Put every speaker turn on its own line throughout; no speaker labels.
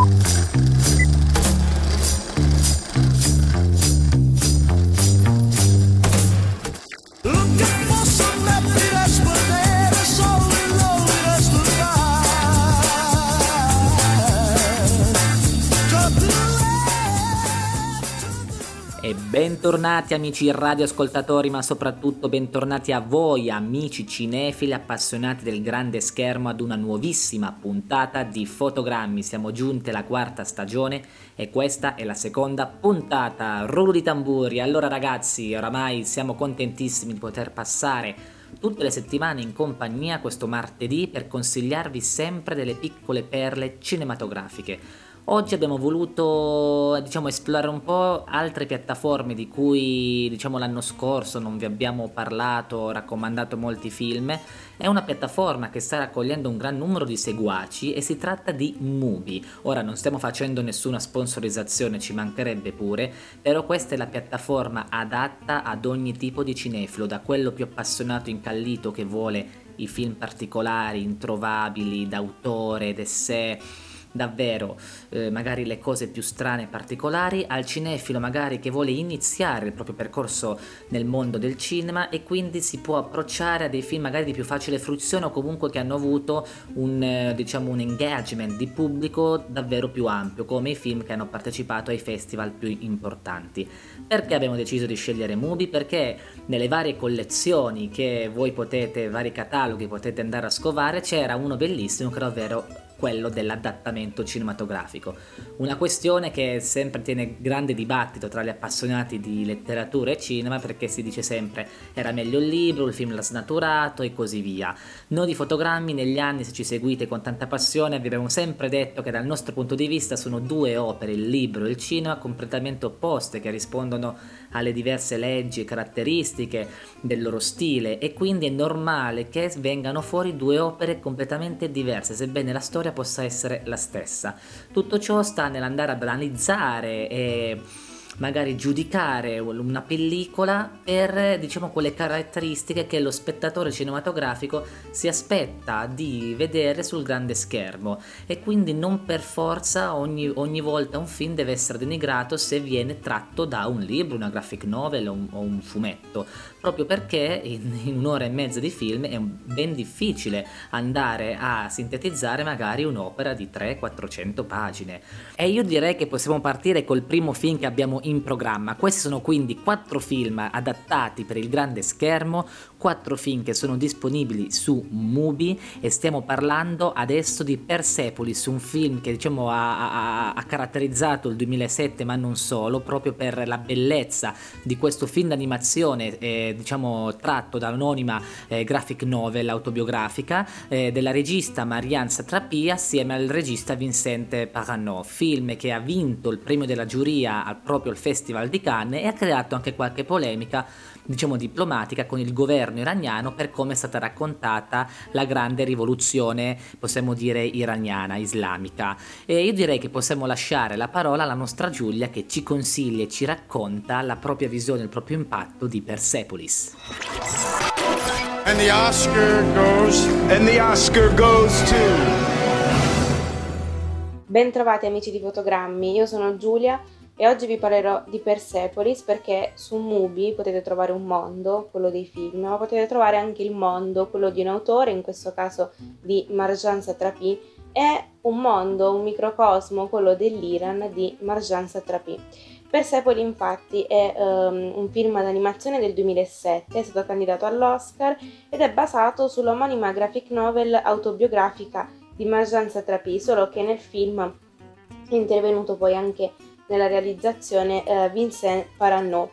Thank you. Bentornati amici radioascoltatori, ma soprattutto bentornati a voi amici cinefili appassionati del grande schermo ad una nuovissima puntata di Fotogrammi. Siamo giunti alla quarta stagione e questa è la seconda puntata. Rullo di tamburi. Allora ragazzi, oramai siamo contentissimi di poter passare tutte le settimane in compagnia questo martedì per consigliarvi sempre delle piccole perle cinematografiche Oggi abbiamo voluto diciamo, esplorare un po' altre piattaforme di cui diciamo, l'anno scorso non vi abbiamo parlato, raccomandato molti film. È una piattaforma che sta raccogliendo un gran numero di seguaci e si tratta di Mubi. Ora non stiamo facendo nessuna sponsorizzazione, ci mancherebbe pure, però questa è la piattaforma adatta ad ogni tipo di cinefilo, da quello più appassionato incallito che vuole i film particolari, introvabili, d'autore, d'essè davvero eh, magari le cose più strane e particolari, al cinefilo magari che vuole iniziare il proprio percorso nel mondo del cinema e quindi si può approcciare a dei film magari di più facile fruizione o comunque che hanno avuto un, eh, diciamo, un engagement di pubblico davvero più ampio, come i film che hanno partecipato ai festival più importanti. Perché abbiamo deciso di scegliere Mubi? Perché nelle varie collezioni che voi potete, vari cataloghi potete andare a scovare, c'era uno bellissimo che era ovvero quello dell'adattamento cinematografico. Una questione che sempre tiene grande dibattito tra gli appassionati di letteratura e cinema perché si dice sempre era meglio il libro, il film l'ha snaturato e così via. Noi di fotogrammi negli anni, se ci seguite con tanta passione, vi abbiamo sempre detto che dal nostro punto di vista sono due opere, il libro e il cinema, completamente opposte che rispondono alle diverse leggi e caratteristiche del loro stile e quindi è normale che vengano fuori due opere completamente diverse, sebbene la storia possa essere la stessa. Tutto ciò sta nell'andare ad analizzare e magari giudicare una pellicola per diciamo quelle caratteristiche che lo spettatore cinematografico si aspetta di vedere sul grande schermo. E quindi non per forza ogni, ogni volta un film deve essere denigrato se viene tratto da un libro, una graphic novel o un, o un fumetto proprio perché in, in, un'ora e mezza di film è ben difficile andare a sintetizzare magari un'opera di 300-400 pagine. E io direi che possiamo partire col primo film che abbiamo in programma. Questi sono quindi quattro film adattati per il grande schermo, quattro film che sono disponibili su Mubi e stiamo parlando adesso di Persepolis, un film che diciamo ha, ha, ha caratterizzato il 2007 ma non solo, proprio per la bellezza di questo film d'animazione. Eh, diciamo tratto da un'anonima eh, graphic novel autobiografica eh, della regista Marianne Satrapi assieme al regista Vincente Paranò, film che ha vinto il premio della giuria al, proprio al Festival di Cannes e ha creato anche qualche polemica diciamo diplomatica con il governo iraniano per come è stata raccontata la grande rivoluzione, possiamo dire iraniana, islamica. E io direi che possiamo lasciare la parola alla nostra Giulia che ci consiglia e ci racconta la propria visione, il proprio impatto di Persepolis. And the Oscar goes and the Oscar
goes to Bentrovati amici di Fotogrammi, io sono Giulia e oggi vi parlerò di Persepolis perché su Mubi potete trovare un mondo, quello dei film, ma potete trovare anche il mondo, quello di un autore, in questo caso di Marjan Satrapi, e un mondo, un microcosmo, quello dell'Iran di Marjan Satrapi. Persepolis infatti è um, un film d'animazione del 2007, è stato candidato all'Oscar ed è basato sull'omonima graphic novel autobiografica di Marjan Satrapi, solo che nel film è intervenuto poi anche nella realizzazione eh, Vincent Paranot.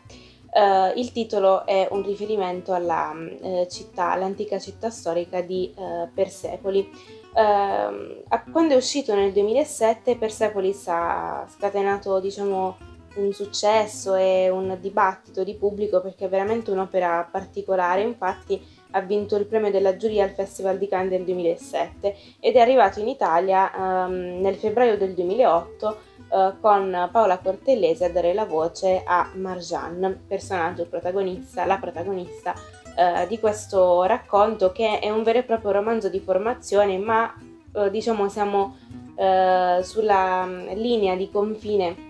Uh, il titolo è un riferimento alla uh, città, all'antica città storica di uh, Persepoli. Ehm, quando è uscito nel 2007, Persepolis ha scatenato diciamo, un successo e un dibattito di pubblico perché è veramente un'opera particolare. Infatti, ha vinto il premio della giuria al Festival di Cannes del 2007 ed è arrivato in Italia um, nel febbraio del 2008 eh, con Paola Cortellesi a dare la voce a Marjan, personaggio protagonista, la protagonista uh, di questo racconto che è un vero e proprio romanzo di formazione, ma uh, diciamo siamo sulla mm, linea di confine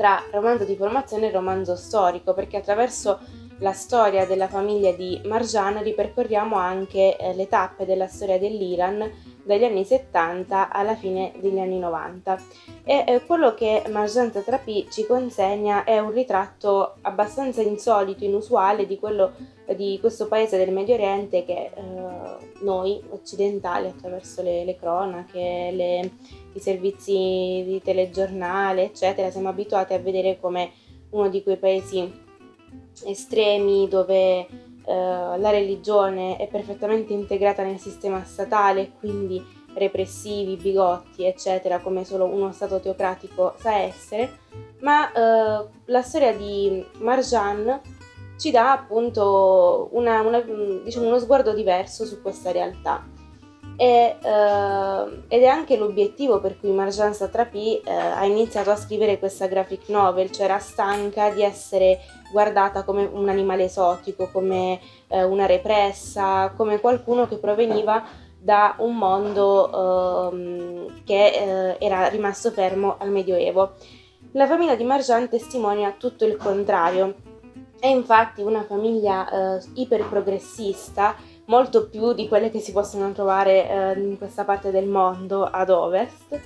tra romanzo di formazione e romanzo storico, perché attraverso la storia della famiglia di Marjan ripercorriamo anche eh, le tappe della storia dell'Iran dagli anni 70 alla fine degli anni 90 e eh, quello che Marjan Satrapi ci consegna è un ritratto abbastanza insolito, inusuale di, quello, di questo paese del Medio Oriente che eh, noi occidentali attraverso le, le cronache, le, i servizi di telegiornale eccetera siamo abituati a vedere come uno di quei paesi estremi dove eh, la religione è perfettamente integrata nel sistema statale, quindi repressivi, bigotti, eccetera, come solo uno Stato teocratico sa essere, ma eh, la storia di Marjan ci dà appunto una, una, diciamo, uno sguardo diverso su questa realtà. E, uh, ed è anche l'obiettivo per cui Marjan Satrapi uh, ha iniziato a scrivere questa graphic novel, cioè era stanca di essere guardata come un animale esotico, come uh, una repressa, come qualcuno che proveniva da un mondo ehm, che era rimasto fermo al Medioevo. La famiglia di Marjan testimonia tutto il contrario, è infatti una famiglia iperprogressista molto più di quelle che si possono trovare eh, in questa parte del mondo ad ovest.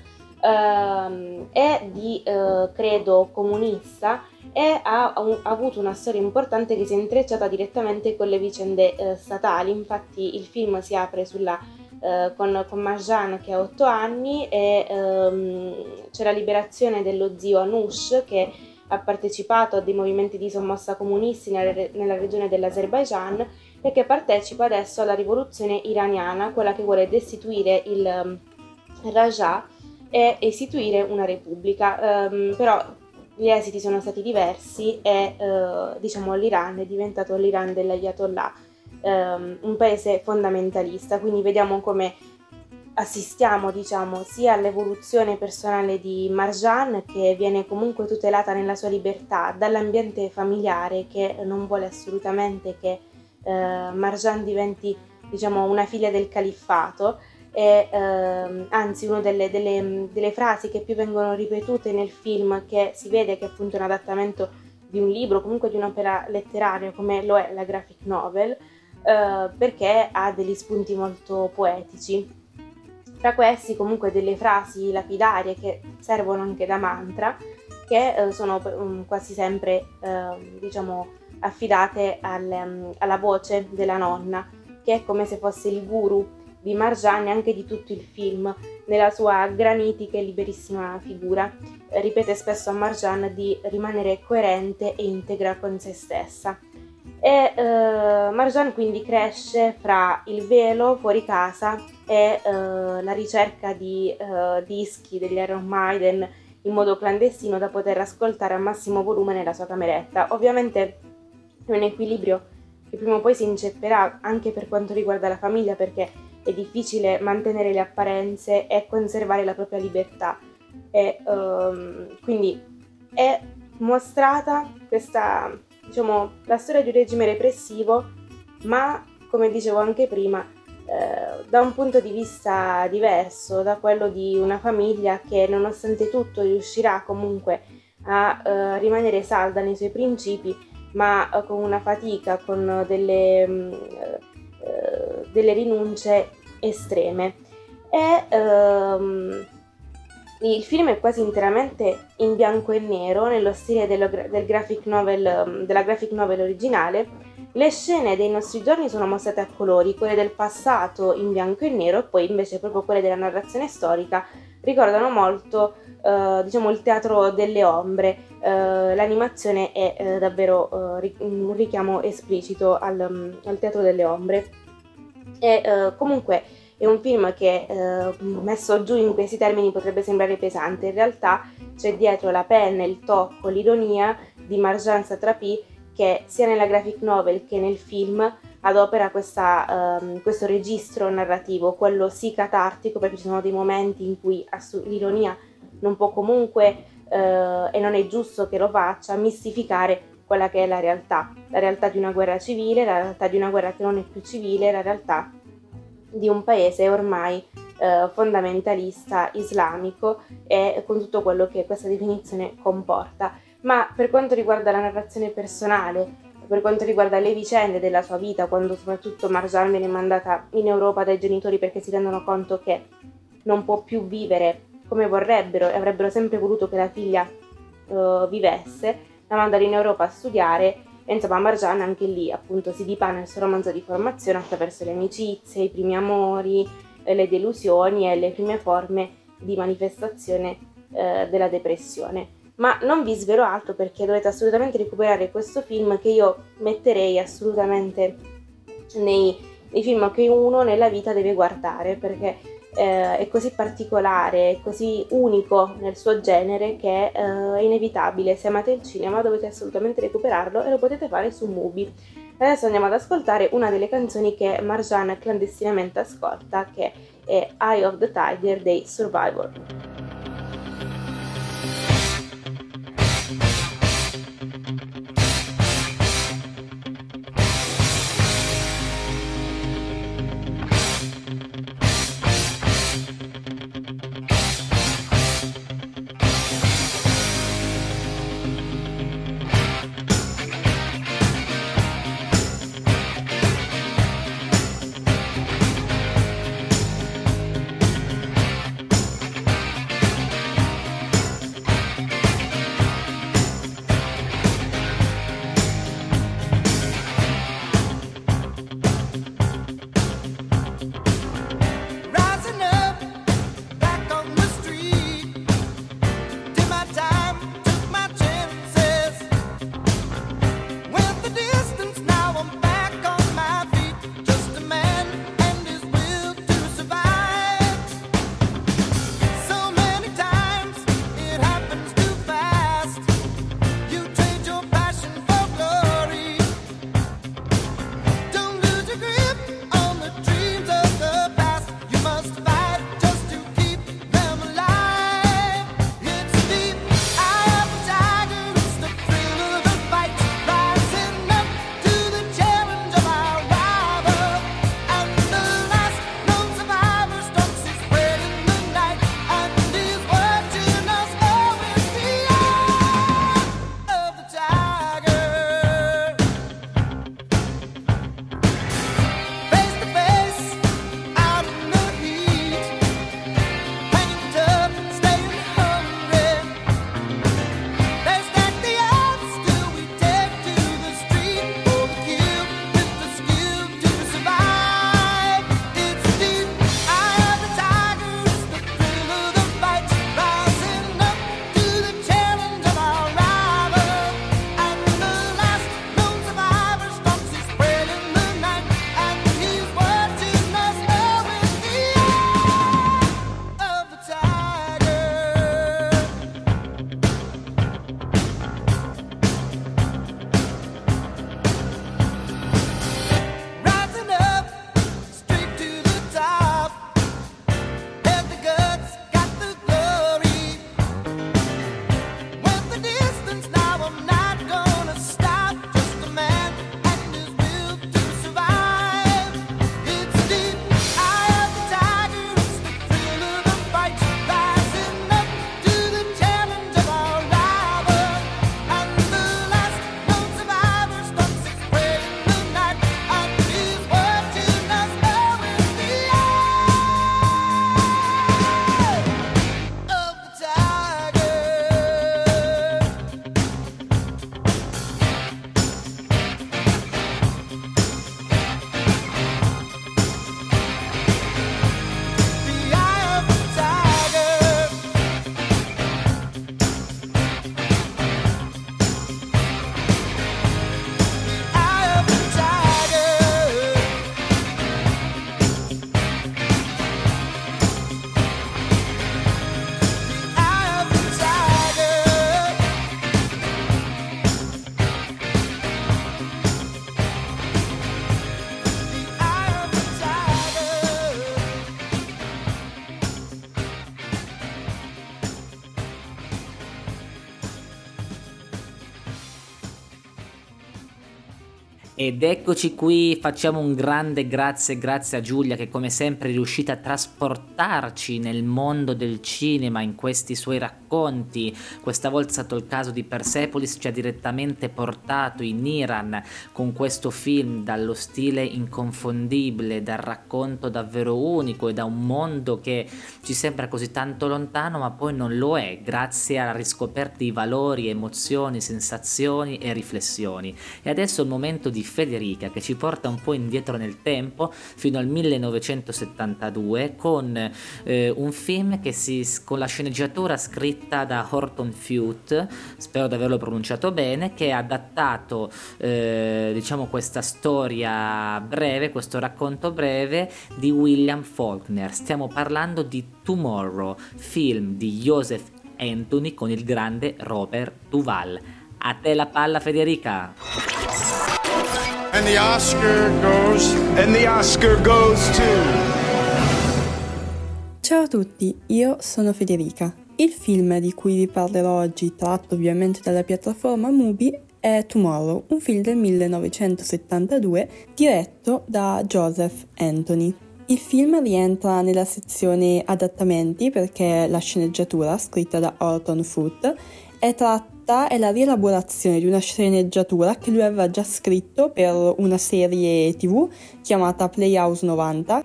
Uh, è di uh, credo comunista e ha, ha, avuto una storia importante che si è intrecciata direttamente con le vicende uh, statali. Infatti il film si apre sulla, eh, con, con Marjan che ha 8 anni e um, c'è la liberazione dello zio Anush che ha partecipato a dei movimenti di sommossa comunisti nella, nella regione dell'Azerbaijan e che partecipa adesso alla rivoluzione iraniana, quella che vuole destituire il um, Raja e istituire una repubblica. Um, però gli esiti sono stati diversi e uh, diciamo l'Iran è diventato l'Iran dell'Ayatollah, um, un paese fondamentalista, quindi vediamo come assistiamo diciamo sia all'evoluzione personale di Marjan che viene comunque tutelata nella sua libertà dall'ambiente familiare che non vuole assolutamente che eh, Marjan diventi diciamo, una figlia del califfato e eh, anzi una delle, delle, delle, frasi che più vengono ripetute nel film che si vede che è appunto un adattamento di un libro comunque di un'opera letteraria come lo è la graphic novel eh, perché ha degli spunti molto poetici. Tra questi comunque delle frasi lapidarie che servono anche da mantra che eh, sono um, quasi sempre eh, diciamo affidate al, um, alla voce della nonna, che è come se fosse il guru di Marjane anche di tutto il film, nella sua granitica e liberissima figura. Ripete spesso a Marjane di rimanere coerente e integra con se stessa. E eh, Marjane quindi cresce fra il velo fuori casa e eh, la ricerca di eh, dischi degli Iron Maiden in modo clandestino da poter ascoltare a massimo volume nella sua cameretta. Ovviamente è un equilibrio che prima o poi si incepperà anche per quanto riguarda la famiglia perché è difficile mantenere le apparenze e conservare la propria libertà. E, um, quindi è mostrata questa, diciamo, la storia di un regime repressivo, ma come dicevo anche prima, eh, da un punto di vista diverso, da quello di una famiglia che nonostante tutto riuscirà comunque a eh, rimanere salda nei suoi principi ma eh, con una fatica, con delle, mm, eh, delle rinunce estreme. E ehm, il film è quasi interamente in bianco e nero, nello stile dello, del graphic novel, mm, della graphic novel originale. Le scene dei nostri giorni sono mostrate a colori, quelle del passato in bianco e nero e poi invece proprio quelle della narrazione storica ricordano molto eh, diciamo il teatro delle ombre, l'animazione è eh, davvero eh, un richiamo esplicito al, mm, al, teatro delle ombre. E eh, comunque è un film che messo giù in questi termini potrebbe sembrare pesante, in realtà c'è dietro la penna, il tocco, l'ironia di Marjan Satrapi che sia nella graphic novel che nel film adopera questa, um, questo registro narrativo, quello sì catartico, perché ci sono dei momenti in cui assu- l'ironia non può comunque, eh, e non è giusto che lo faccia, mistificare quella che è la realtà, la realtà di una guerra civile, la realtà di una guerra che non è più civile, la realtà di un paese ormai eh, fondamentalista islamico e con tutto quello che questa definizione comporta. Ma per quanto riguarda la narrazione personale, per quanto riguarda le vicende della sua vita, quando soprattutto Marjan viene mandata in Europa dai genitori perché si rendono conto che non può più vivere come vorrebbero e avrebbero sempre voluto che la figlia uh, vivesse, la mandano in Europa a studiare e insomma Marjan anche lì appunto si dipana il suo romanzo di formazione attraverso le amicizie, i primi amori, eh, le delusioni e le prime forme di manifestazione eh, della depressione. Ma non vi svelo altro perché dovete assolutamente recuperare questo film che io metterei assolutamente nei, nei film che uno nella vita deve guardare perché eh, è così particolare, è così unico nel suo genere che eh, è inevitabile. Se amate il cinema dovete assolutamente recuperarlo e lo potete fare su Mubi. Adesso andiamo ad ascoltare una delle canzoni che Marjan clandestinamente ascolta, che è Eye of the Tiger dei Survivor.
Ed eccoci qui, facciamo un grande grazie, grazie a Giulia che come sempre è riuscita a trasportarci nel mondo del cinema in questi suoi racconti. Questa volta è stato il caso di Persepolis, ci ha direttamente portato in Iran con questo film dallo stile inconfondibile, dal racconto davvero unico e da un mondo che ci sembra così tanto lontano ma poi non lo è, grazie alla riscoperta di valori, emozioni, sensazioni e riflessioni. E adesso è il momento di Federica che ci porta un po' indietro nel tempo fino al 1972 con eh, un film che si, con la sceneggiatura scritta da Horton Fute, spero di averlo pronunciato bene, che ha adattato eh, diciamo questa storia breve, questo racconto breve di William Faulkner. Stiamo parlando di Tomorrow, film di Joseph Anthony con il grande Robert Duval. A te la palla Federica!
And the Oscar goes. And the Oscar goes to.
Ciao a tutti, io sono Federica. Il film di cui vi parlerò oggi, tratto ovviamente dalla piattaforma Mubi, è Tomorrow, un film del 1972 diretto da Joseph Anthony. Il film rientra nella sezione adattamenti perché la sceneggiatura, scritta da Orton Foote, è tratta è la rielaborazione di una sceneggiatura che lui aveva già scritto per una serie tv chiamata Playhouse 90,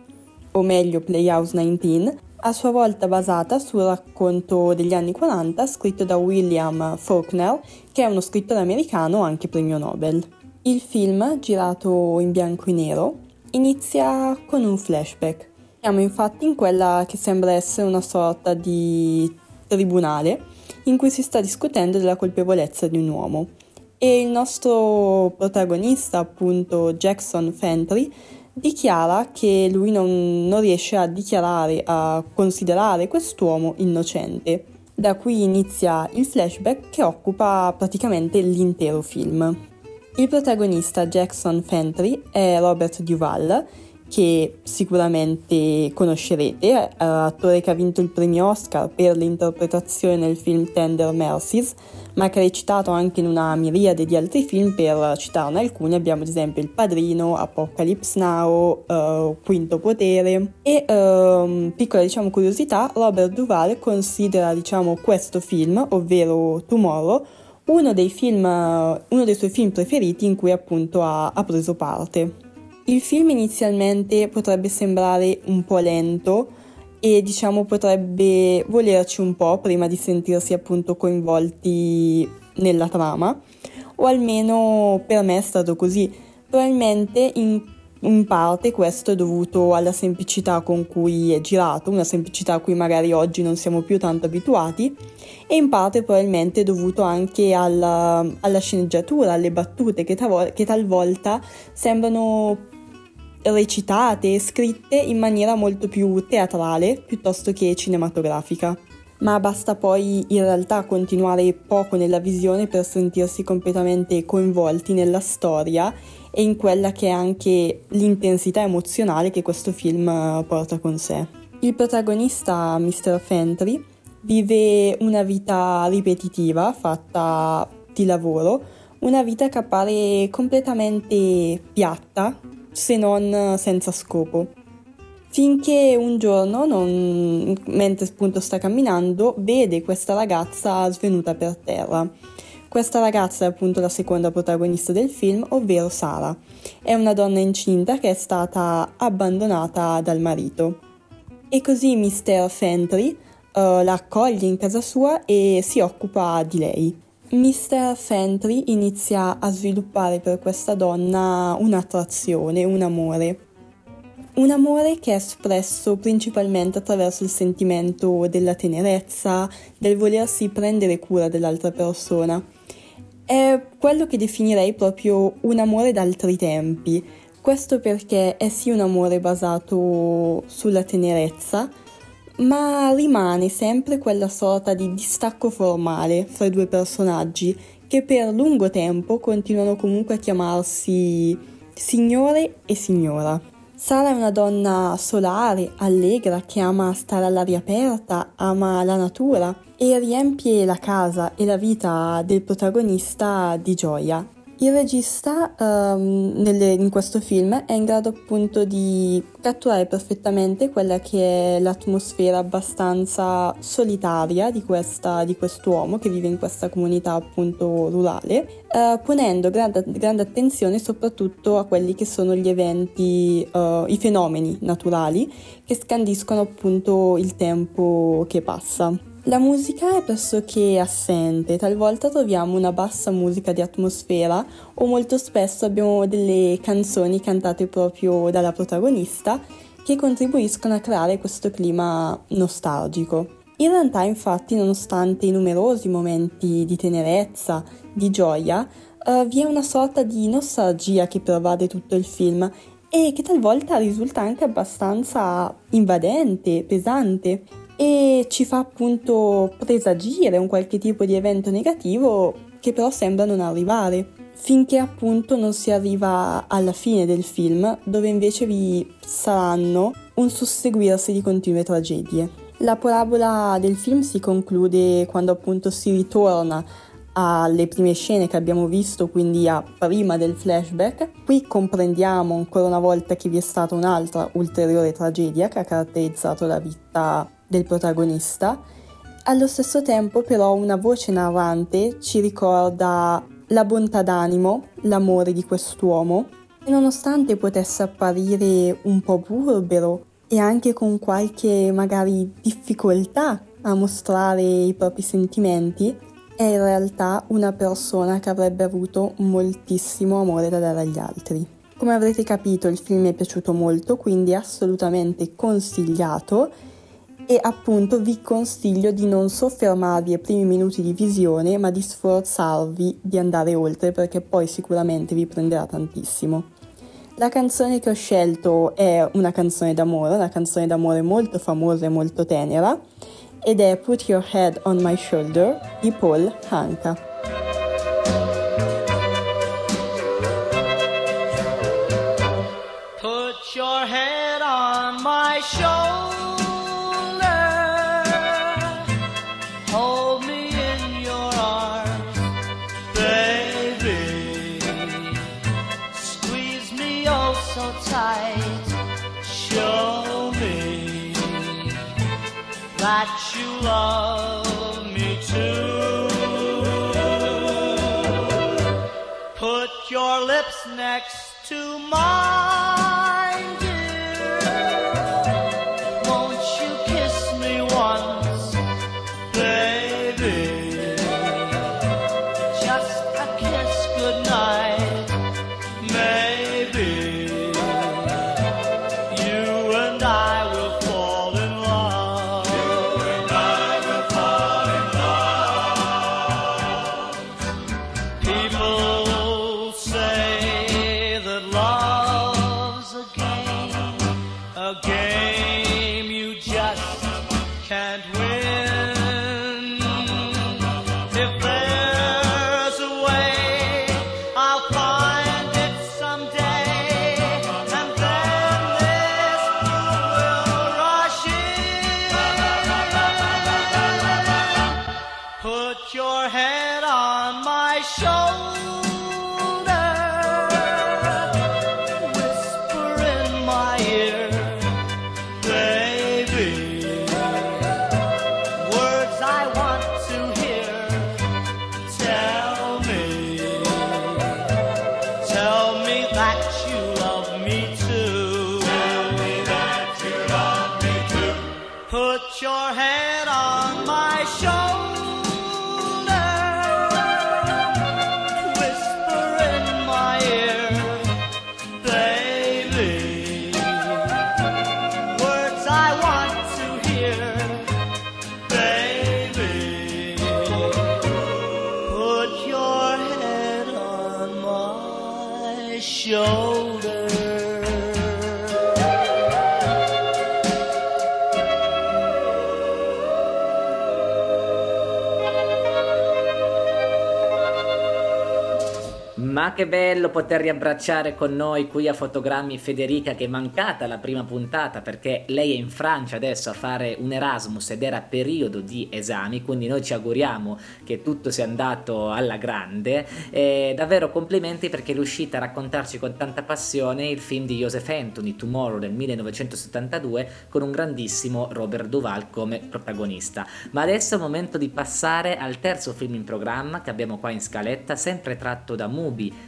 o meglio Playhouse 19, a sua volta basata sul racconto degli anni 40 scritto da William Faulkner, che è uno scrittore americano anche premio Nobel. Il film, girato in bianco e nero, inizia con un flashback. Siamo infatti in quella che sembra essere una sorta di tribunale in cui si sta discutendo della colpevolezza di un uomo. E il nostro protagonista, appunto Jackson Fentry, dichiara che lui non, non riesce a dichiarare, a considerare quest'uomo innocente. Da qui inizia il flashback che occupa praticamente l'intero film. Il protagonista Jackson Fentry è Robert Duval che sicuramente conoscerete, eh, attore che ha vinto il premio Oscar per l'interpretazione nel film Tender Mercies, ma che ha recitato anche in una miriade di altri film, per citarne alcuni. Abbiamo ad esempio Il Padrino, Apocalypse Now, uh, Quinto Potere. E uh, piccola diciamo curiosità, Robert Duval considera diciamo questo film, ovvero Tomorrow, uno dei, film, uno dei suoi film preferiti in cui appunto ha, ha preso parte. Il film inizialmente potrebbe sembrare un po' lento e diciamo potrebbe volerci un po' prima di sentirsi appunto coinvolti nella trama, o almeno per me è stato così. Probabilmente in, in parte questo è dovuto alla semplicità con cui è girato, una semplicità a cui magari oggi non siamo più tanto abituati, e in parte probabilmente è dovuto anche alla, alla sceneggiatura, alle battute che, tavol- che talvolta sembrano recitate e scritte in maniera molto più teatrale piuttosto che cinematografica. Ma basta poi in realtà continuare poco nella visione per sentirsi completamente coinvolti nella storia e in quella che è anche l'intensità emozionale che questo film eh, porta con sé. Il protagonista, Mr. Fentry, vive una vita ripetitiva fatta di lavoro, una vita che appare completamente piatta se non senza scopo. Finché un giorno, non, mentre appunto sta camminando, vede questa ragazza svenuta per terra. Questa ragazza è appunto la seconda protagonista del film, ovvero Sara. È una donna incinta che è stata abbandonata dal marito. E così Mr. Fentry uh, la accoglie in casa sua e si occupa di lei. Mr. Fentry inizia a sviluppare per questa donna un'attrazione, un amore. Un amore che è espresso principalmente attraverso il sentimento della tenerezza, del volersi prendere cura dell'altra persona. È quello che definirei proprio un amore d'altri tempi. Questo perché è sì un amore basato sulla tenerezza, ma rimane sempre quella sorta di distacco formale fra i due personaggi che per lungo tempo continuano comunque a chiamarsi signore e signora. Sara è una donna solare, allegra, che ama stare all'aria aperta, ama la natura e riempie la casa e la vita del protagonista di gioia. Il regista um, nelle, in questo film è in grado appunto di catturare perfettamente quella che è l'atmosfera abbastanza solitaria di, questa, di quest'uomo che vive in questa comunità appunto rurale, uh, ponendo grande, grande, attenzione soprattutto a quelli che sono gli eventi, uh, i fenomeni naturali che scandiscono appunto il tempo che passa. La musica è pressoché assente, talvolta troviamo una bassa musica di atmosfera o molto spesso abbiamo delle canzoni cantate proprio dalla protagonista che contribuiscono a creare questo clima nostalgico. In realtà infatti nonostante i numerosi momenti di tenerezza, di gioia, uh, vi è una sorta di nostalgia che pervade tutto il film e che talvolta risulta anche abbastanza invadente, pesante e ci fa appunto presagire un qualche tipo di evento negativo che però sembra non arrivare, finché appunto non si arriva alla fine del film, dove invece vi saranno un susseguirsi di continue tragedie. La parabola del film si conclude quando appunto si ritorna alle prime scene che abbiamo visto, quindi a prima del flashback. Qui comprendiamo ancora una volta che vi è stata un'altra ulteriore tragedia che ha caratterizzato la vita del protagonista. Allo stesso tempo però una voce narrante ci ricorda la bontà d'animo, l'amore di quest'uomo e nonostante potesse apparire un po' burbero e anche con qualche magari difficoltà a mostrare i propri sentimenti, è in realtà una persona che avrebbe avuto moltissimo amore da dare agli altri. Come avrete capito il film mi è piaciuto molto, quindi assolutamente consigliato e appunto vi consiglio di non soffermarvi ai primi minuti di visione ma di sforzarvi di andare oltre perché poi sicuramente vi prenderà tantissimo. La canzone che ho scelto è una canzone d'amore, una canzone d'amore molto famosa e molto tenera ed è Put Your Head on My Shoulder di Paul Hanka.
Put your head on my shoulder love
Che bello poter riabbracciare con noi qui a Fotogrammi Federica che è mancata la prima puntata perché lei è in Francia adesso a fare un Erasmus ed era periodo di esami, quindi noi ci auguriamo che tutto sia andato alla grande. E davvero complimenti perché è riuscita a raccontarci con tanta passione il film di Joseph Anthony, Tomorrow del 1972, con un grandissimo Robert Duval come protagonista. Ma adesso è il momento di passare al terzo film in programma che abbiamo qua in scaletta, sempre tratto da Mubi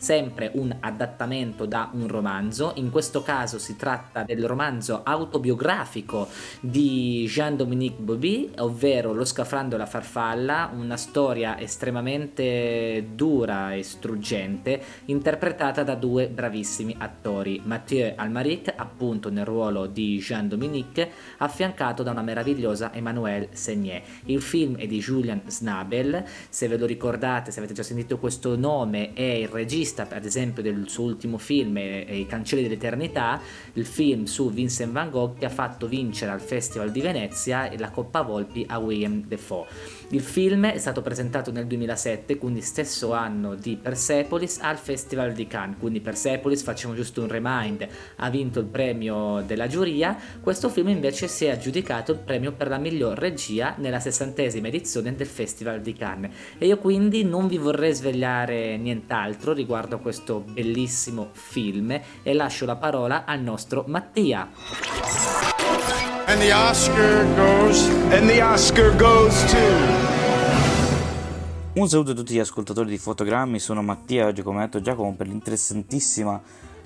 sempre un adattamento da un romanzo, in questo caso si tratta del romanzo autobiografico di Jean-Dominique Bobby, ovvero Lo scafrando e la farfalla, una storia estremamente dura e struggente, interpretata da due bravissimi attori, Mathieu Almaric, appunto nel ruolo di Jean-Dominique, affiancato da una meravigliosa Emmanuelle Segné. Il film è di Julian Snabel, se ve lo ricordate, se avete già sentito questo nome, è il regista ad esempio del suo ultimo film I cancelli dell'eternità, il film su Vincent Van Gogh che ha fatto vincere al Festival di Venezia la Coppa Volpi a William Defoe. Il film è stato presentato nel 2007, quindi stesso anno di Persepolis al Festival di Cannes, quindi Persepolis, facciamo giusto un remind, ha vinto il premio della giuria, questo film invece si è aggiudicato il premio per la miglior regia nella sessantesima edizione del Festival di Cannes. E io quindi non vi vorrei svegliare nient'altro altro riguardo a questo bellissimo film e lascio la parola al nostro Mattia.
And the Oscar goes. And the Oscar goes to.
Un saluto a tutti gli ascoltatori di Fotogrammi, sono Mattia, oggi come ha detto Giacomo per l'interessantissima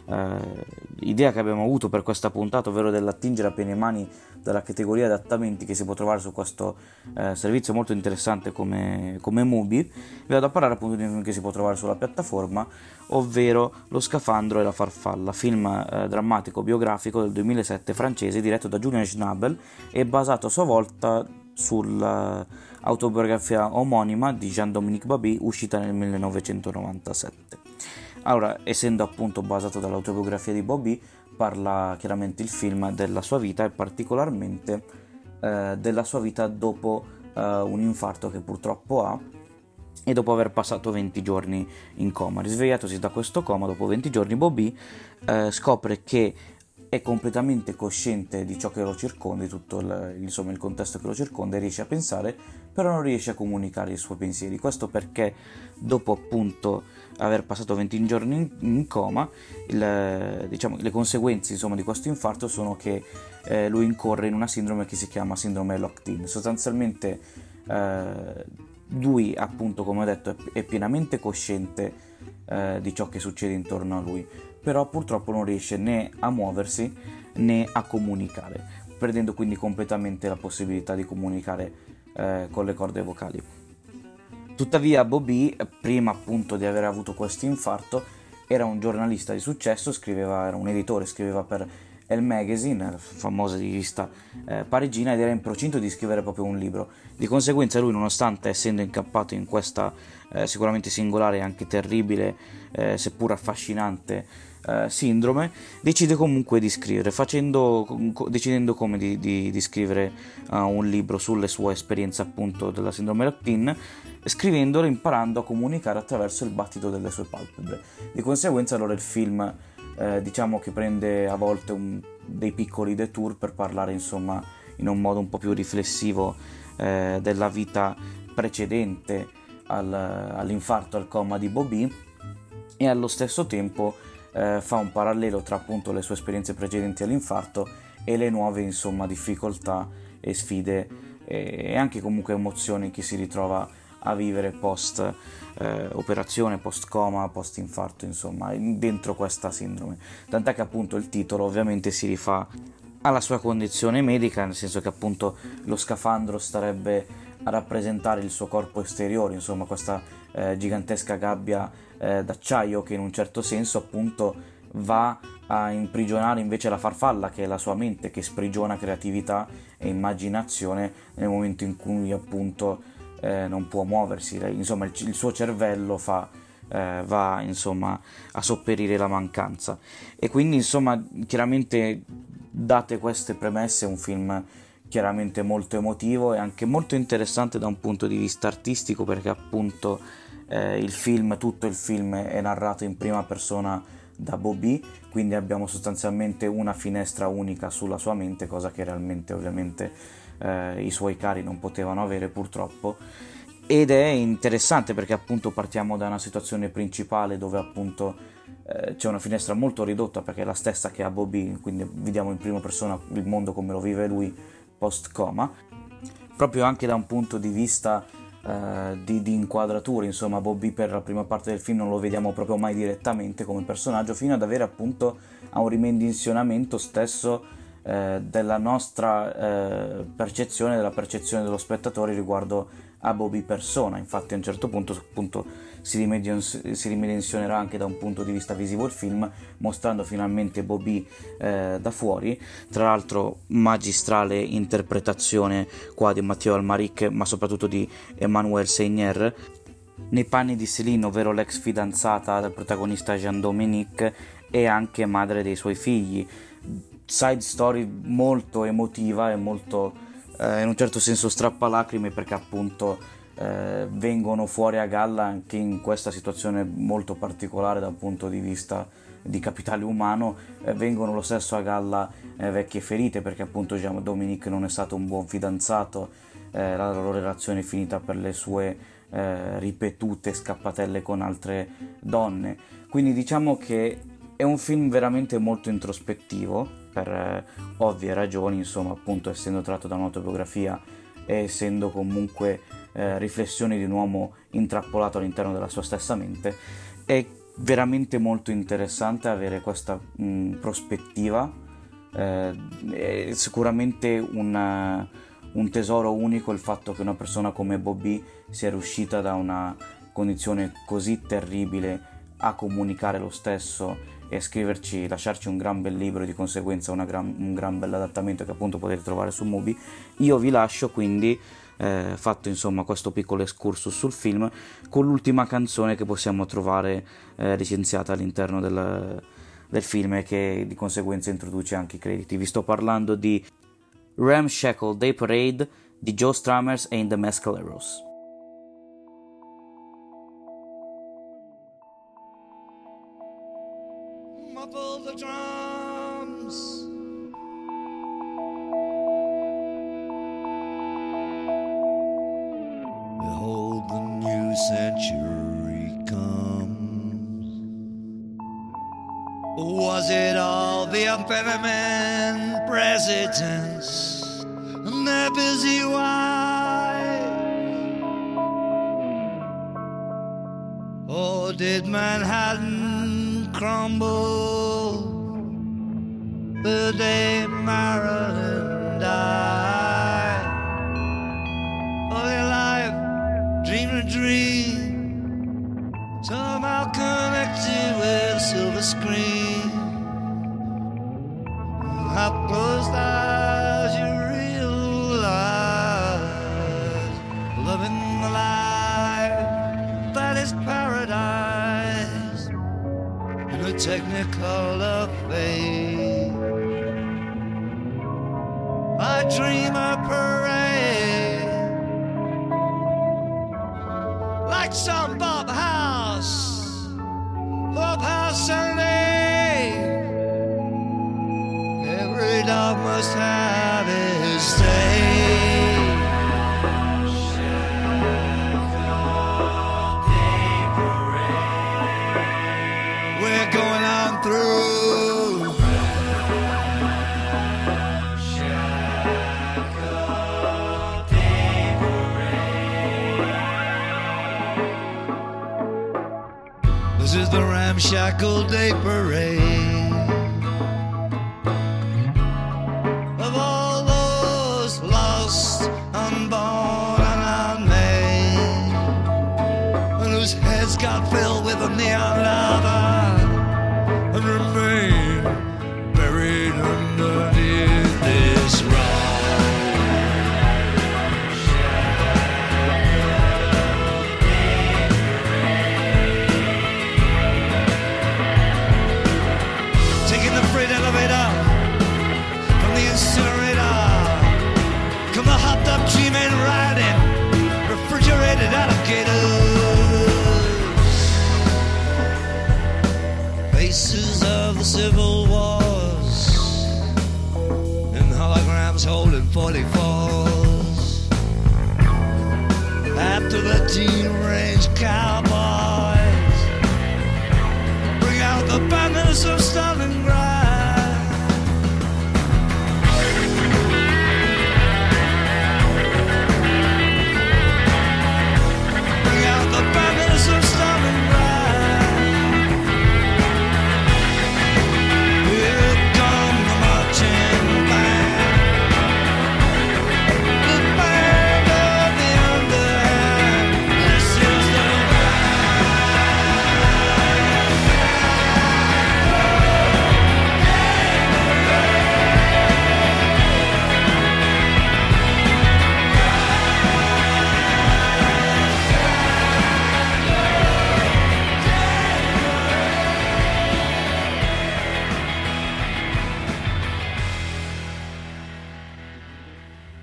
eh, idea che abbiamo avuto per questa puntata, ovvero dell'attingere a piene mani dalla categoria adattamenti che si può trovare su questo eh, servizio molto interessante come, come Mubi, vi vado a parlare appunto di un film che si può trovare sulla piattaforma, ovvero Lo scafandro e la farfalla, film eh, drammatico biografico del 2007 francese diretto da Julien Schnabel e basato a sua volta sull'autobiografia omonima di Jean-Dominique Babi uscita nel 1997. Allora, essendo appunto basato dall'autobiografia di Bobby, parla chiaramente il film della sua vita e particolarmente eh, della sua vita dopo eh, un infarto che purtroppo ha e dopo aver passato 20 giorni in coma. Risvegliatosi da questo coma, dopo 20 giorni, Bobby eh, scopre che è completamente cosciente di ciò che lo circonda, di tutto il, insomma, il contesto che lo circonda e riesce a pensare, però non riesce a comunicare i suoi pensieri. Questo perché dopo appunto aver passato 20 giorni in, coma, il, diciamo, le conseguenze insomma, di questo infarto sono che eh, lui incorre in una sindrome che si chiama sindrome locked-in. Sostanzialmente eh, lui appunto come ho detto è, pienamente cosciente eh, di ciò che succede intorno a lui però purtroppo non riesce né a muoversi né a comunicare, perdendo quindi completamente la possibilità di comunicare eh, con le corde vocali. Tuttavia Bobby, prima appunto di aver avuto questo infarto, era un giornalista di successo, scriveva, era un editore, scriveva per El Magazine, famosa rivista eh, parigina, ed era in procinto di scrivere proprio un libro. Di conseguenza lui, nonostante essendo incappato in questa eh, sicuramente singolare e anche terribile, eh, seppur affascinante eh, sindrome, decide comunque di scrivere, facendo, decidendo come di, di, di scrivere uh, un libro sulle sue esperienze appunto della sindrome Lapin, scrivendolo imparando a comunicare attraverso il battito delle sue palpebre. Di conseguenza allora il film eh, diciamo che prende a volte un, dei piccoli detour per parlare insomma in un modo un po' più riflessivo eh, della vita precedente al, all'infarto al coma di Bobby e allo stesso tempo eh, fa un parallelo tra appunto le sue esperienze precedenti all'infarto e le nuove insomma difficoltà e sfide e anche comunque emozioni che si ritrova a vivere post eh, operazione, post coma, post infarto, insomma, dentro questa sindrome. Tant'è che appunto il titolo ovviamente si rifà alla sua condizione medica, nel senso che appunto lo scafandro starebbe a rappresentare il suo corpo esteriore, insomma, questa eh, gigantesca gabbia eh, d'acciaio che in un certo senso appunto va a imprigionare invece la farfalla che è la sua mente che sprigiona creatività e immaginazione nel momento in cui appunto eh, non può muoversi, insomma il, il suo cervello fa, eh, va insomma a sopperire la mancanza. E quindi insomma chiaramente date queste premesse un film chiaramente molto emotivo e anche molto interessante da un punto di vista artistico perché appunto eh, il film, tutto il film è narrato in prima persona da Bobby, quindi abbiamo sostanzialmente una finestra unica sulla sua mente, cosa che realmente ovviamente eh, i suoi cari non potevano avere purtroppo. Ed è interessante perché appunto partiamo da una situazione principale dove appunto eh, c'è una finestra molto ridotta perché è la stessa che ha Bobby, quindi vediamo in prima persona il mondo come lo vive lui post coma, proprio anche da un punto di vista eh, di, di, inquadrature, insomma Bobby per la prima parte del film non lo vediamo proprio mai direttamente come personaggio, fino ad avere appunto a un rimensionamento stesso eh, della nostra eh, percezione, della percezione dello spettatore riguardo a Bobby persona. Infatti, a un certo punto appunto, si, rimedios- si ridimensionerà anche da un punto di vista visivo il film, mostrando finalmente Bobby eh, da fuori. Tra l'altro, magistrale interpretazione qua di Matteo Almaric, ma soprattutto di Emmanuel Seigner. Nei panni di Céline, ovvero l'ex fidanzata del protagonista Jean-Dominique e anche madre dei suoi figli side story molto emotiva e molto eh, in un certo senso strappalacrime perché appunto eh, vengono fuori a galla anche in questa situazione molto particolare dal punto di vista di capitale umano eh, vengono lo stesso a galla eh, vecchie ferite perché appunto diciamo, Dominic non è stato un buon fidanzato eh, la loro relazione è finita per le sue eh, ripetute scappatelle con altre donne. Quindi diciamo che è un film veramente molto introspettivo per eh, ovvie ragioni, insomma, appunto essendo tratto da un'autobiografia essendo comunque eh, riflessioni di un uomo intrappolato all'interno della sua stessa mente, è veramente molto interessante avere questa mh, prospettiva, eh, è sicuramente una, un tesoro unico il fatto che una persona come Bobby sia riuscita da una condizione così terribile a comunicare lo stesso e scriverci, lasciarci un gran bel libro e di conseguenza gran, un gran bel adattamento che appunto potete trovare su Mubi. Io vi lascio quindi eh, fatto insomma questo piccolo excursus sul film con l'ultima canzone che possiamo trovare eh, licenziata all'interno del, del film e che di conseguenza introduce anche i crediti. Vi sto parlando di Ramshackle Day Parade di Joe Strammers e In the Mescaleros. The drums. Behold, the new century comes. Was it all the unfeminine presidents and their busy wives? Or did Manhattan crumble? The day Marilyn ramshackle day parade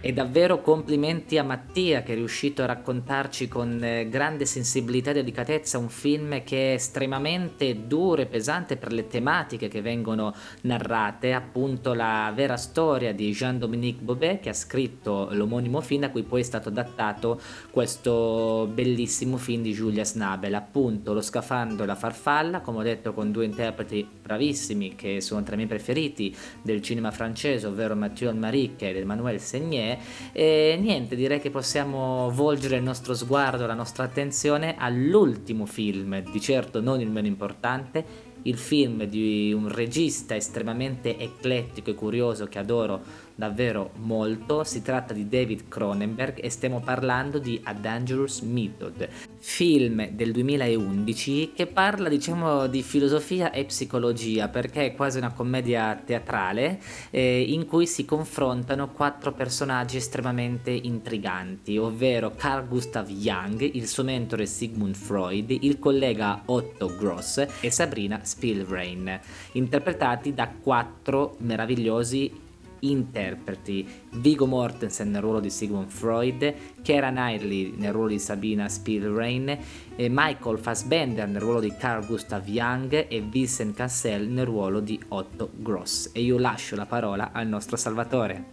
E davvero complimenti a Mattia che è riuscito a raccontarci con eh, grande sensibilità e delicatezza un film che è estremamente duro e pesante per le tematiche che vengono narrate, appunto la vera storia di Jean-Dominique Bobet che ha scritto l'omonimo film da cui poi è stato adattato questo bellissimo film di Giulia Snabel, appunto Lo scafando e la farfalla, come ho detto con due interpreti bravissimi che sono tra i miei preferiti del cinema francese, ovvero Mathieu Almaric ed Emmanuel Segnier e niente, direi che possiamo volgere il nostro sguardo, la nostra attenzione all'ultimo film, di certo non il meno importante, il film di un regista estremamente eclettico e curioso che adoro davvero molto. Si tratta di David Cronenberg e stiamo parlando di A Dangerous Method, film del 2011 che parla diciamo di filosofia e psicologia perché è quasi una commedia teatrale eh, in cui si confrontano quattro personaggi estremamente intriganti, ovvero Carl Gustav Jung, il suo mentore Sigmund Freud, il collega Otto Gross e Sabrina Spielrein, interpretati da quattro meravigliosi interpreti Vigo Mortensen nel ruolo di Sigmund Freud, Keira Knightley nel ruolo di Sabina Spielrein, e Michael Fassbender nel ruolo di Carl Gustav Jung e Vincent Cassel nel ruolo di Otto Gross. E io lascio la parola al nostro Salvatore.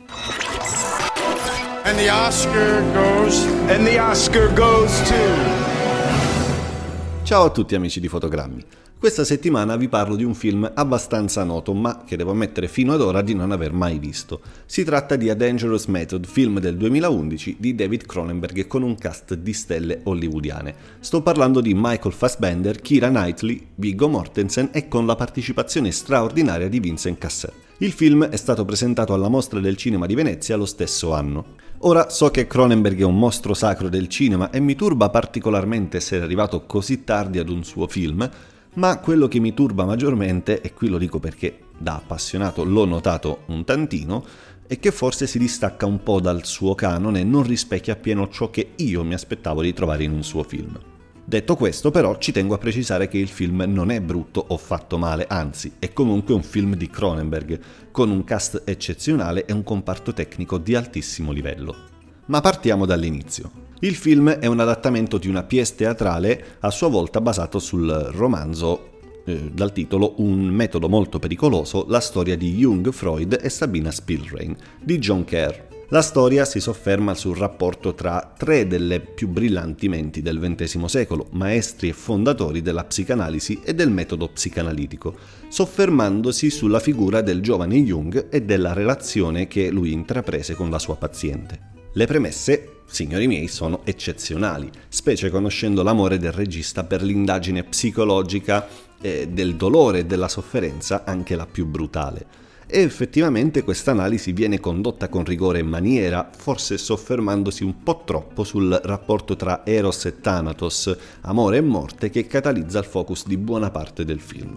And the Oscar goes.
And the Oscar goes to. Ciao a tutti amici di Fotogrammi. Questa settimana vi parlo di un film abbastanza noto, ma che devo ammettere fino ad ora di non aver mai visto. Si tratta di A Dangerous Method, film del 2011 di David Cronenberg con un cast di stelle hollywoodiane. Sto parlando di Michael Fassbender, Kira Knightley, Viggo Mortensen e con la partecipazione straordinaria di Vincent Cassel. Il film è stato presentato alla Mostra del Cinema di Venezia lo stesso anno. Ora so che Cronenberg è un mostro sacro del cinema e mi turba particolarmente essere arrivato così tardi ad un suo film, ma quello che mi turba maggiormente, e qui lo dico perché da appassionato l'ho notato un tantino, è che forse si distacca un po' dal suo canone e non rispecchia appieno ciò che io mi aspettavo di trovare in un suo film. Detto questo, però, ci tengo a precisare che il film non è brutto o fatto male, anzi, è comunque un film di Cronenberg, con un cast eccezionale e un comparto tecnico di altissimo livello. Ma partiamo dall'inizio. Il film è un adattamento di una pièce teatrale a sua volta basato sul romanzo eh, dal titolo Un metodo molto pericoloso, la storia di Jung, Freud e Sabina Spielrein di John Kerr. La storia si sofferma sul rapporto tra tre delle più brillanti menti del XX secolo, maestri e fondatori della psicanalisi e del metodo psicanalitico, soffermandosi sulla figura del giovane Jung e della relazione che lui intraprese con la sua paziente. Le premesse, signori miei, sono eccezionali, specie conoscendo l'amore del regista per l'indagine psicologica eh, del dolore e della sofferenza, anche la più brutale. E effettivamente questa analisi viene condotta con rigore e maniera, forse soffermandosi un po' troppo sul rapporto tra Eros e Thanatos, amore e morte, che catalizza il focus di buona parte del film.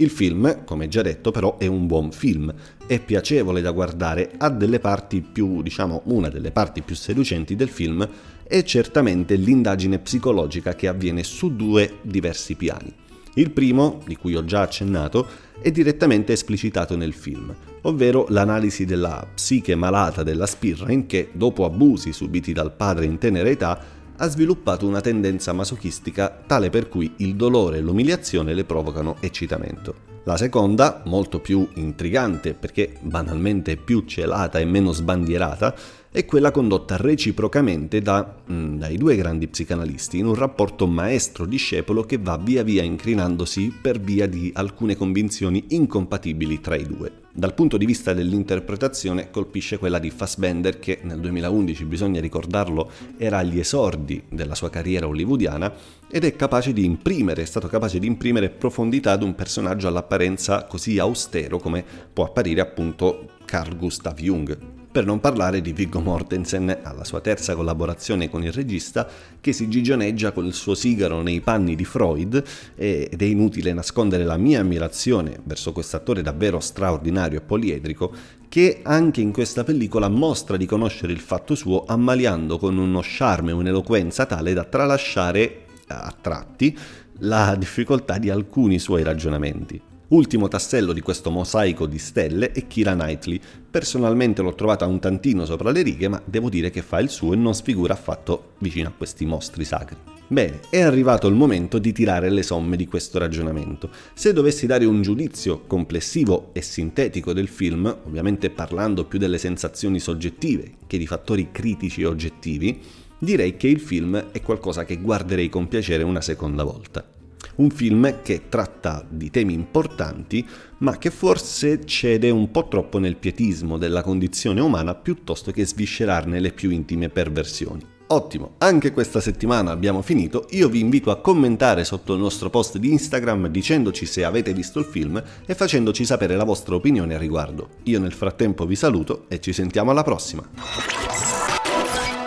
Il film, come già detto, però è un buon film, è piacevole da guardare, ha delle parti più, diciamo, una delle parti più seducenti del film è certamente l'indagine psicologica che avviene su due diversi piani. Il primo, di cui ho già accennato, è direttamente esplicitato nel film, ovvero l'analisi della psiche malata della Spirrain che, dopo abusi subiti dal padre in tenera età, ha sviluppato una tendenza masochistica tale per cui il dolore e l'umiliazione le provocano eccitamento. La seconda, molto più intrigante perché banalmente più celata e meno sbandierata, è quella condotta reciprocamente da, mm, dai due grandi psicanalisti in un rapporto maestro-discepolo che va via via incrinandosi per via di alcune convinzioni incompatibili tra i due. Dal punto di vista dell'interpretazione colpisce quella di Fassbender che nel 2011, bisogna ricordarlo, era agli esordi della sua carriera hollywoodiana ed è capace di imprimere, è stato capace di imprimere profondità ad un personaggio all'apparenza così austero come può apparire appunto Carl Gustav Jung, per non parlare di Viggo Mortensen alla sua terza collaborazione con il regista che si gigioneggia con il suo sigaro nei panni di Freud ed è inutile nascondere la mia ammirazione verso quest'attore davvero straordinario e poliedrico che anche in questa pellicola mostra di conoscere il fatto suo ammaliando con uno charme e un'eloquenza tale da tralasciare a tratti la difficoltà di alcuni suoi ragionamenti. Ultimo tassello di questo mosaico di stelle è Kira Knightley. Personalmente l'ho trovata un tantino sopra le righe, ma devo dire che fa il suo e non sfigura affatto vicino a questi mostri sacri. Bene, è arrivato il momento di tirare le somme di questo ragionamento. Se dovessi dare un giudizio complessivo e sintetico del film, ovviamente parlando più delle sensazioni soggettive che di fattori critici e oggettivi, direi che il film è qualcosa che guarderei con piacere una seconda volta un film che tratta di temi importanti, ma che forse cede un po' troppo nel pietismo della condizione umana piuttosto che sviscerarne le più intime perversioni. Ottimo, anche questa settimana abbiamo finito, io vi invito a commentare sotto il nostro post di Instagram dicendoci se avete visto il film e facendoci sapere la vostra opinione a riguardo. Io nel frattempo vi saluto e ci sentiamo alla prossima.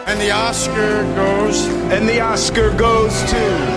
And the Oscar goes. And the Oscar goes to.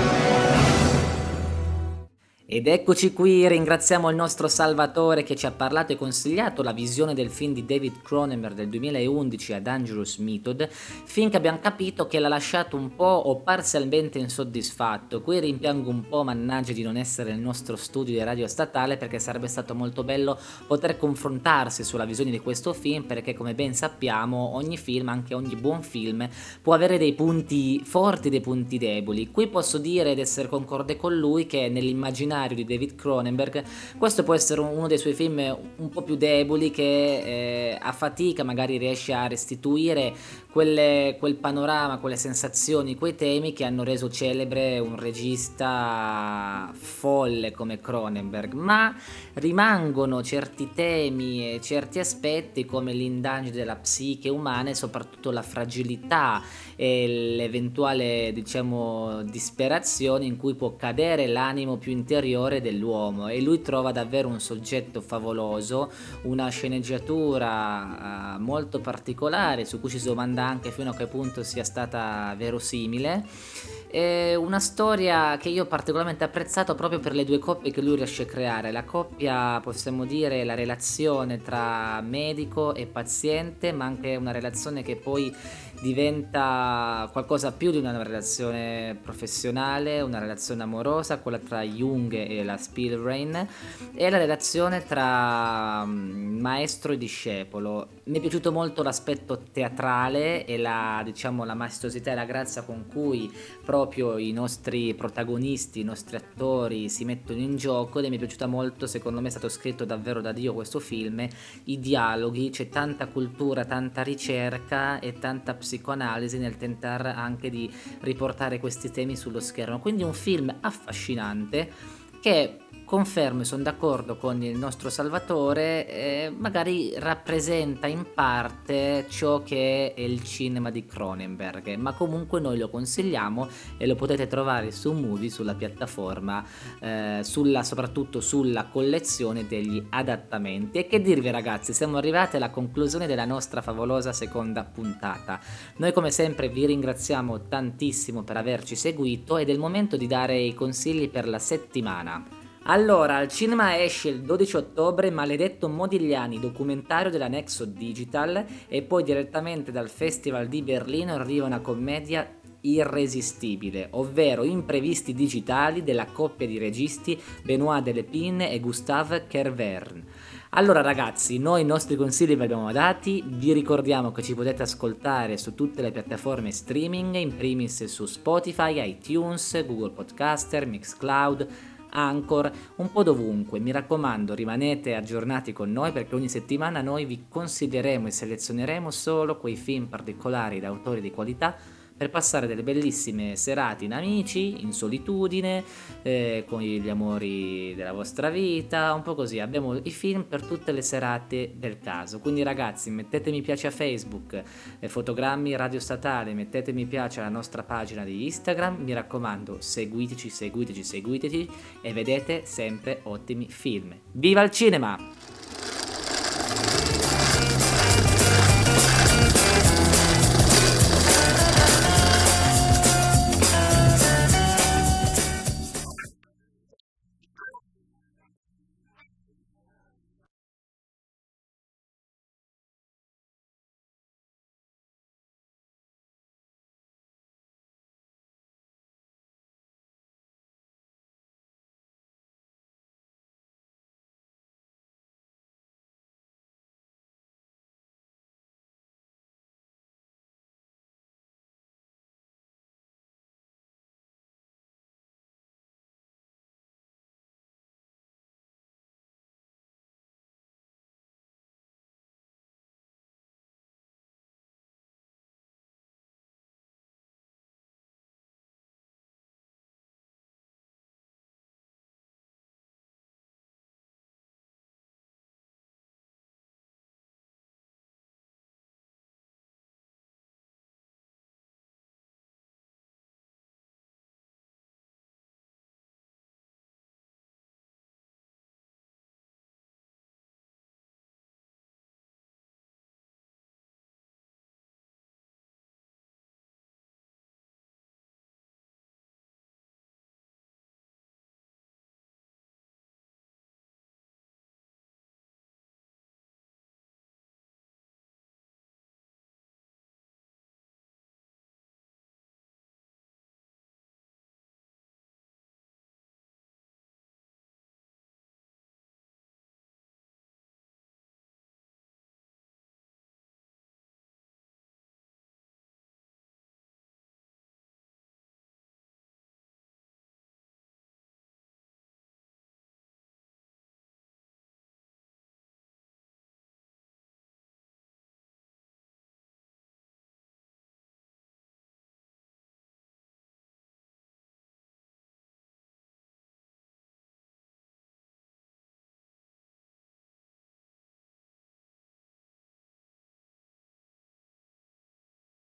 Ed eccoci qui, ringraziamo il nostro Salvatore che ci ha parlato e consigliato la visione del film di David Cronenberg del 2011 a Dangerous Method, film che abbiamo capito che l'ha lasciato un po' o parzialmente insoddisfatto. Qui rimpiango un po', mannaggia, di non essere nel nostro studio di radio statale perché sarebbe stato molto bello poter confrontarsi sulla visione di questo film perché come ben sappiamo ogni film, anche ogni buon film, può avere dei punti forti e dei punti deboli. Qui posso dire ed essere concorde con lui che nell'immaginario scenario di David Cronenberg, questo può essere uno dei suoi film un po' più deboli che eh, a fatica magari riesce a restituire quelle, quel panorama, quelle sensazioni, quei temi che hanno reso celebre un regista folle come Cronenberg, ma rimangono certi temi e certi aspetti come l'indagine della psiche umana e soprattutto la fragilità e l'eventuale diciamo disperazione in cui può cadere l'animo più interiore dell'uomo e lui trova davvero un soggetto favoloso, una sceneggiatura uh, molto particolare su cui ci si domanda anche fino a che punto sia stata verosimile è una storia che io ho particolarmente apprezzato proprio per le due coppie che lui riesce a creare. La coppia, possiamo dire, la relazione tra medico e paziente, ma anche una relazione che poi diventa qualcosa più di una relazione professionale, una relazione amorosa, quella tra Jung e la Spielrain, e la relazione tra mm, maestro e discepolo. Mi è piaciuto molto l'aspetto teatrale e la, diciamo, la maestosità e la grazia con cui proprio i nostri protagonisti, i nostri attori si mettono in gioco ed mi è piaciuta molto, secondo me è stato scritto davvero da Dio questo film, i dialoghi, c'è tanta cultura, tanta ricerca e tanta psicologia psicoanalisi nel tentare anche di riportare questi temi sullo schermo. Quindi un film affascinante che confermo e sono d'accordo con il nostro Salvatore, eh, magari rappresenta in parte ciò che è il cinema di Cronenberg, ma comunque noi lo consigliamo e lo potete trovare su Movie, sulla piattaforma, eh, sulla, soprattutto sulla collezione degli adattamenti. E che dirvi ragazzi, siamo arrivati alla conclusione della nostra favolosa seconda puntata. Noi come sempre vi ringraziamo tantissimo per averci seguito ed è il momento di dare i consigli per la settimana. Allora, al cinema esce il 12 ottobre Maledetto Modigliani, documentario della Nexo Digital e poi direttamente dal Festival di Berlino arriva una commedia irresistibile, ovvero Imprevisti digitali della coppia di registi Benoit Delepine e Gustave Kervern. Allora ragazzi, noi i nostri consigli vi abbiamo dati, vi ricordiamo che ci potete ascoltare su tutte le piattaforme streaming, in primis su Spotify, iTunes, Google Podcaster, Mixcloud, Anchor, un po' dovunque. Mi raccomando, rimanete aggiornati con noi perché ogni settimana noi vi consiglieremo e selezioneremo solo quei film particolari da autori di qualità per passare delle bellissime serate in amici, in solitudine, eh, con gli amori della vostra vita, un po' così. Abbiamo i film per tutte le serate del caso. Quindi ragazzi, mettete mi piace a Facebook, eh, fotogrammi Radio Statale, mettete mi piace alla nostra pagina di Instagram. Mi raccomando, seguiteci, seguiteci, seguiteci e vedete sempre ottimi film. Viva il cinema!